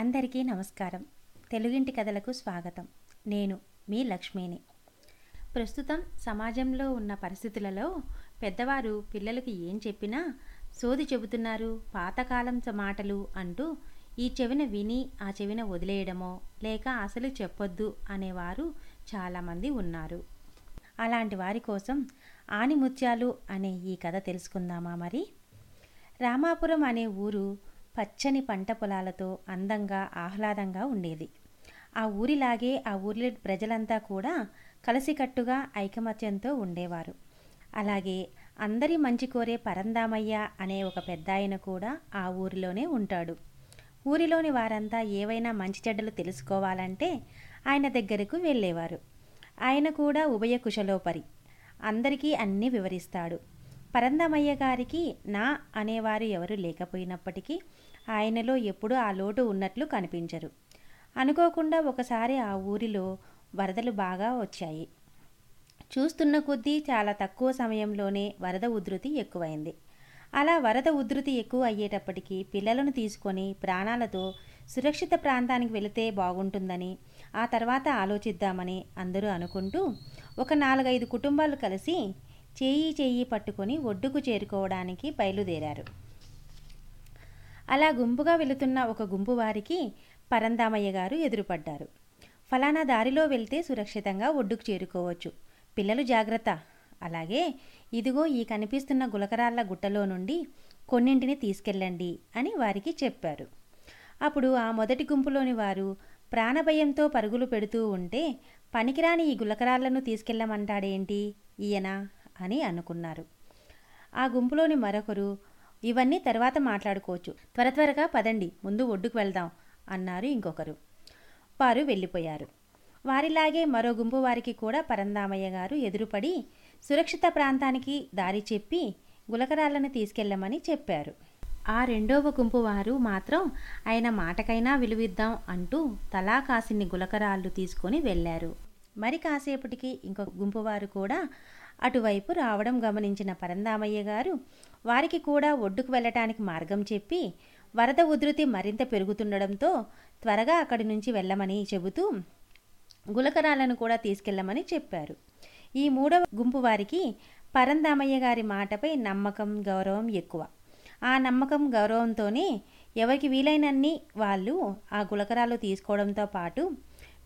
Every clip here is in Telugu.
అందరికీ నమస్కారం. తెలుగింటి కథలకు స్వాగతం. నేను మీ లక్ష్మిని. ప్రస్తుతం సమాజంలో ఉన్న పరిస్థితులలో పెద్దవారు పిల్లలకు ఏం చెప్పినా సోది చెబుతున్నారు పాతకాలం స- మాటలు అంటూ ఈ చెవిన విని ఆ చెవిన వదిలేయడమో లేక అసలు చెప్పొద్దు అనేవారు చాలామంది ఉన్నారు. అలాంటి వారి కోసం ఆనిముత్యాలు అనే ఈ కథ తెలుసుకుందామా మరి? రామాపురం అనే ఊరు పచ్చని పంట పొలాలతో అందంగా ఆహ్లాదంగా ఉండేది. ఆ ఊరిలాగే ఆ ఊరి ప్రజలంతా కూడా కలిసికట్టుగా ఐకమత్యంతో ఉండేవారు. అలాగే అందరి మంచి కోరే పరందామయ్య అనే ఒక పెద్దాయన కూడా ఆ ఊరిలోనే ఉంటాడు. ఊరిలోని వారంతా ఏవైనా మంచి చెడ్డలు తెలుసుకోవాలంటే ఆయన దగ్గరకు వెళ్ళేవారు. ఆయన కూడా ఉభయ కుశలోపరి. అందరికీ అన్నీ వివరిస్తాడు. పరందమయ్య గారికి నా అనేవారు ఎవరు లేకపోయినప్పటికీ ఆయనలో ఎప్పుడూ ఆ లోటు ఉన్నట్లు కనిపించరు. అనుకోకుండా ఒకసారి ఆ ఊరిలో వరదలు బాగా వచ్చాయి. చూస్తున్న కొద్దీ చాలా తక్కువ సమయంలోనే వరద ఉధృతి ఎక్కువైంది. అలా వరద ఉధృతి ఎక్కువ అయ్యేటప్పటికీ పిల్లలను తీసుకొని ప్రాణాలతో సురక్షిత ప్రాంతానికి వెళితే బాగుంటుందని ఆ తర్వాత ఆలోచిద్దామని అందరూ అనుకుంటూ ఒక నాలుగైదు కుటుంబాలు కలిసి చేయి చేయి పట్టుకొని ఒడ్డుకు చేరుకోవడానికి బయలుదేరారు. అలా గుంపుగా వెళుతున్న ఒక గుంపు వారికి పరందామయ్య గారు ఎదురుపడ్డారు. ఫలానా దారిలో వెళ్తే సురక్షితంగా ఒడ్డుకు చేరుకోవచ్చు. పిల్లలు జాగ్రత్త. అలాగే ఇదిగో ఈ కనిపిస్తున్న గులకరాళ్ళ గుట్టలో నుండి కొన్నింటిని తీసుకెళ్ళండి అని వారికి చెప్పారు. అప్పుడు ఆ మొదటి గుంపులోని వారు ప్రాణభయంతో పరుగులు పెడుతూ ఉంటే పనికిరాని ఈ గులకరాళ్ళను తీసుకెళ్ళమంటాడేంటి? ఈయన? అని అనుకున్నారు. ఆ గుంపులోని మరొకరు ఇవన్నీ తర్వాత మాట్లాడుకోవచ్చు. త్వర త్వరగా పదండి ముందు ఒడ్డుకు వెళ్దాం అన్నారు ఇంకొకరు. వారు వెళ్ళిపోయారు. వారిలాగే మరో గుంపు వారికి కూడా పరందామయ్య గారు ఎదురుపడి సురక్షిత ప్రాంతానికి దారి చెప్పి గులకరాలను తీసుకెళ్ళమని చెప్పారు. ఆ రెండవ గుంపు వారు మాత్రం ఆయన మాటకైనా విలువిద్దాం అంటూ తలా కాసిన్ని గులకరాళ్ళు తీసుకొని వెళ్ళారు. మరి కాసేపటికి ఇంకొక గుంపు వారు కూడా అటువైపు రావడం గమనించిన పరందామయ్య గారు వారికి కూడా ఒడ్డుకు వెళ్ళటానికి మార్గం చెప్పి వరద ఉధృతి మరింత పెరుగుతుండడంతో త్వరగా అక్కడి నుంచి వెళ్ళమని చెబుతూ గులకరాలను కూడా తీసుకెళ్ళమని చెప్పారు. ఈ మూడవ గుంపు వారికి పరందామయ్య గారి మాటపై నమ్మకం గౌరవం ఎక్కువ. ఆ నమ్మకం గౌరవంతోనే ఎవరికి వీలైనన్ని వాళ్ళు ఆ గులకరాలు తీసుకోవడంతో పాటు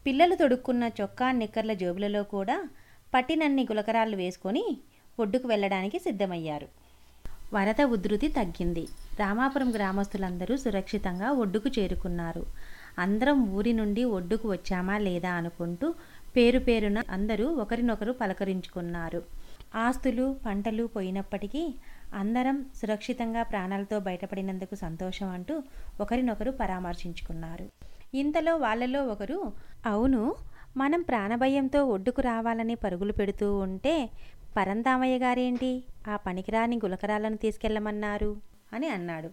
పిల్లలు తొడుక్కున్న చొక్కా నిక్కర్ల జేబులలో కూడా పట్టినన్ని గులకరాలు వేసుకొని ఒడ్డుకు వెళ్ళడానికి సిద్ధమయ్యారు. వరద ఉధృతి తగ్గింది. రామాపురం గ్రామస్తులందరూ సురక్షితంగా ఒడ్డుకు చేరుకున్నారు. అందరం ఊరి నుండి ఒడ్డుకు వచ్చామా లేదా అనుకుంటూ పేరు పేరున అందరూ ఒకరినొకరు పలకరించుకున్నారు. ఆస్తులు పంటలు పోయినప్పటికీ అందరం సురక్షితంగా ప్రాణాలతో బయటపడినందుకు సంతోషం అంటూ ఒకరినొకరు పరామర్శించుకున్నారు. ఇంతలో వాళ్ళలో ఒకరు అవును మనం ప్రాణభయంతో ఒడ్డుకు రావాలని పరుగులు పెడుతూ ఉంటే పరందామయ్య గారేంటి? ఆ పనికిరాని గులకరాలను తీసుకెళ్ళమన్నారు. అని అన్నాడు.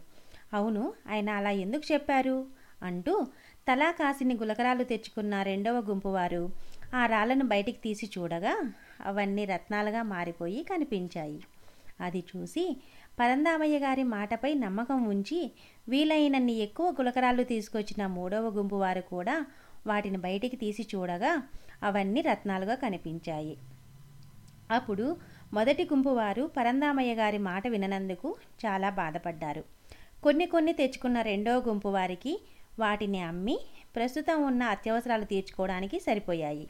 అవును ఆయన అలా ఎందుకు చెప్పారు? అంటూ తలా కాసిని గులకరాలు తెచ్చుకున్న రెండవ గుంపు వారు ఆ రాళ్ళను బయటికి తీసి చూడగా అవన్నీ రత్నాలుగా మారిపోయి కనిపించాయి. అది చూసి పరందామయ్య గారి మాటపై నమ్మకం ఉంచి వీలైనన్ని ఎక్కువ గులకరాలు తీసుకొచ్చిన మూడవ గుంపు వారు కూడా వాటిని బయటికి తీసి చూడగా అవన్నీ రత్నాలుగా కనిపించాయి. అప్పుడు మొదటి గుంపు వారు పరందామయ్య గారి మాట విననందుకు చాలా బాధపడ్డారు. కొన్ని కొన్ని తెచ్చుకున్న రెండవ గుంపు వారికి వాటిని అమ్మి ప్రస్తుతం ఉన్న అత్యవసరాలు తీర్చుకోవడానికి సరిపోయాయి.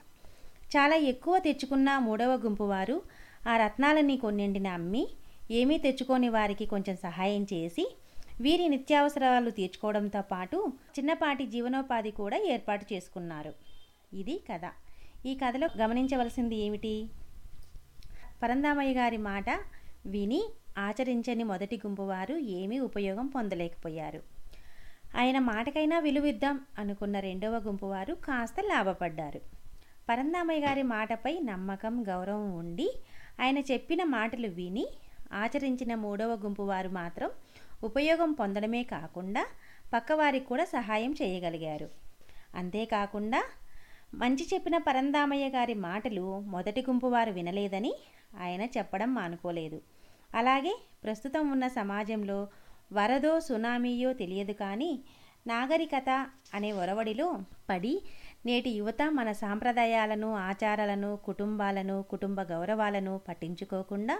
చాలా ఎక్కువ తెచ్చుకున్న మూడవ గుంపు వారు ఆ రత్నాలని కొన్నింటిని అమ్మి ఏమీ తెచ్చుకోని వారికి కొంచెం సహాయం చేసి వీరి నిత్యావసరాలు తీర్చుకోవడంతో పాటు చిన్నపాటి జీవనోపాధి కూడా ఏర్పాటు చేసుకున్నారు. ఇది కథ. ఈ కథలో గమనించవలసింది ఏమిటి? పరందామయ్య గారి మాట విని ఆచరించని మొదటి గుంపు వారు ఏమీ ఉపయోగం పొందలేకపోయారు. ఆయన మాటకైనా విలువిద్దాం అనుకున్న రెండవ గుంపు వారు కాస్త లాభపడ్డారు. పరందామయ్య గారి మాటపై నమ్మకం గౌరవం ఉండి ఆయన చెప్పిన మాటలు విని ఆచరించిన మూడవ గుంపు వారు మాత్రం ఉపయోగం పొందడమే కాకుండా పక్కవారికి కూడా సహాయం చేయగలిగారు. అంతేకాకుండా మంచి చెప్పిన పరందామయ్య గారి మాటలు మొదటి గుంపు వారు వినలేదని ఆయన చెప్పడం మానుకోలేదు. అలాగే ప్రస్తుతం ఉన్న సమాజంలో వరదో సునామీయో తెలియదు కానీ నాగరికత అనే ఒరవడిలో పడి నేటి యువత మన సాంప్రదాయాలను ఆచారాలను కుటుంబాలను కుటుంబ గౌరవాలను పట్టించుకోకుండా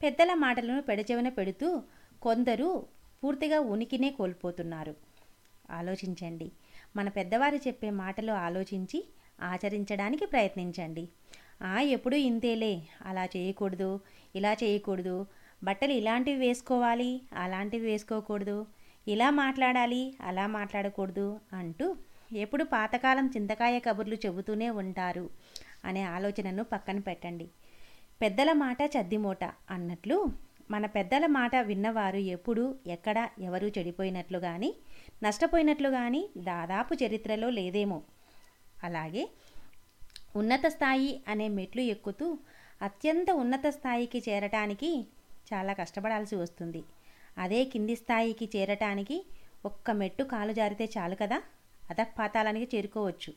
పెద్దల మాటలను పెడచెవిన పెడుతూ కొందరు పూర్తిగా ఉనికినే కోల్పోతున్నారు. ఆలోచించండి. మన పెద్దవారు చెప్పే మాటలు ఆలోచించి ఆచరించడానికి ప్రయత్నించండి. ఆ ఎప్పుడు ఇంతేలే. అలా చేయకూడదు ఇలా చేయకూడదు బట్టలు ఇలాంటివి వేసుకోవాలి అలాంటివి వేసుకోకూడదు ఇలా మాట్లాడాలి అలా మాట్లాడకూడదు అంటూ ఎప్పుడు పాతకాలం చింతకాయ కబుర్లు చెబుతూనే ఉంటారు అనే ఆలోచనను పక్కన పెట్టండి. పెద్దల మాట చద్దిమూట అన్నట్లు మన పెద్దల మాట విన్నవారు ఎప్పుడు ఎక్కడ ఎవరు చెడిపోయినట్లు కానీ నష్టపోయినట్లు కానీ దాదాపు చరిత్రలో లేదేమో. అలాగే ఉన్నత స్థాయి అనే మెట్లు ఎక్కుతూ అత్యంత ఉన్నత స్థాయికి చేరటానికి చాలా కష్టపడాల్సి వస్తుంది. అదే కింది స్థాయికి చేరటానికి ఒక్క మెట్టు కాలు జారితే చాలు కదా? అధపాతాలానికి చేరుకోవచ్చు.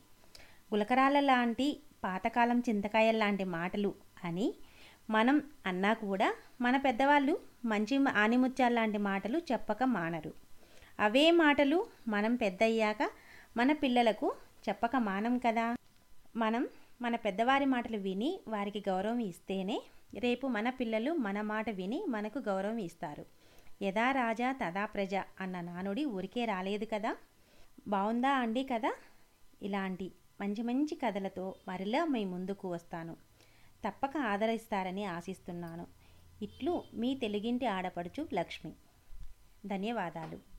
గులకరాల లాంటి పాతకాలం చింతకాయల లాంటి మాటలు అని మనం అన్నా కూడా మన పెద్దవాళ్ళు మంచి ఆనిముత్యాల లాంటి మాటలు చెప్పక మానరు. అవే మాటలు మనం పెద్దయ్యాక మన పిల్లలకు చెప్పక మానం కదా. మనం మన పెద్దవారి మాటలు విని వారికి గౌరవం ఇస్తేనే రేపు మన పిల్లలు మన మాట విని మనకు గౌరవం ఇస్తారు. యథా రాజా తదా ప్రజ అన్న నానుడి ఊరికే రాలేదు కదా? బాగుందా అండి కదా? ఇలాంటి మంచి మంచి కథలతో మరలా మీ ముందుకు వస్తాను. తప్పక ఆదరిస్తారని ఆశిస్తున్నాను. ఇట్లు మీ తెలుగింటి ఆడపడుచు లక్ష్మి. ధన్యవాదాలు.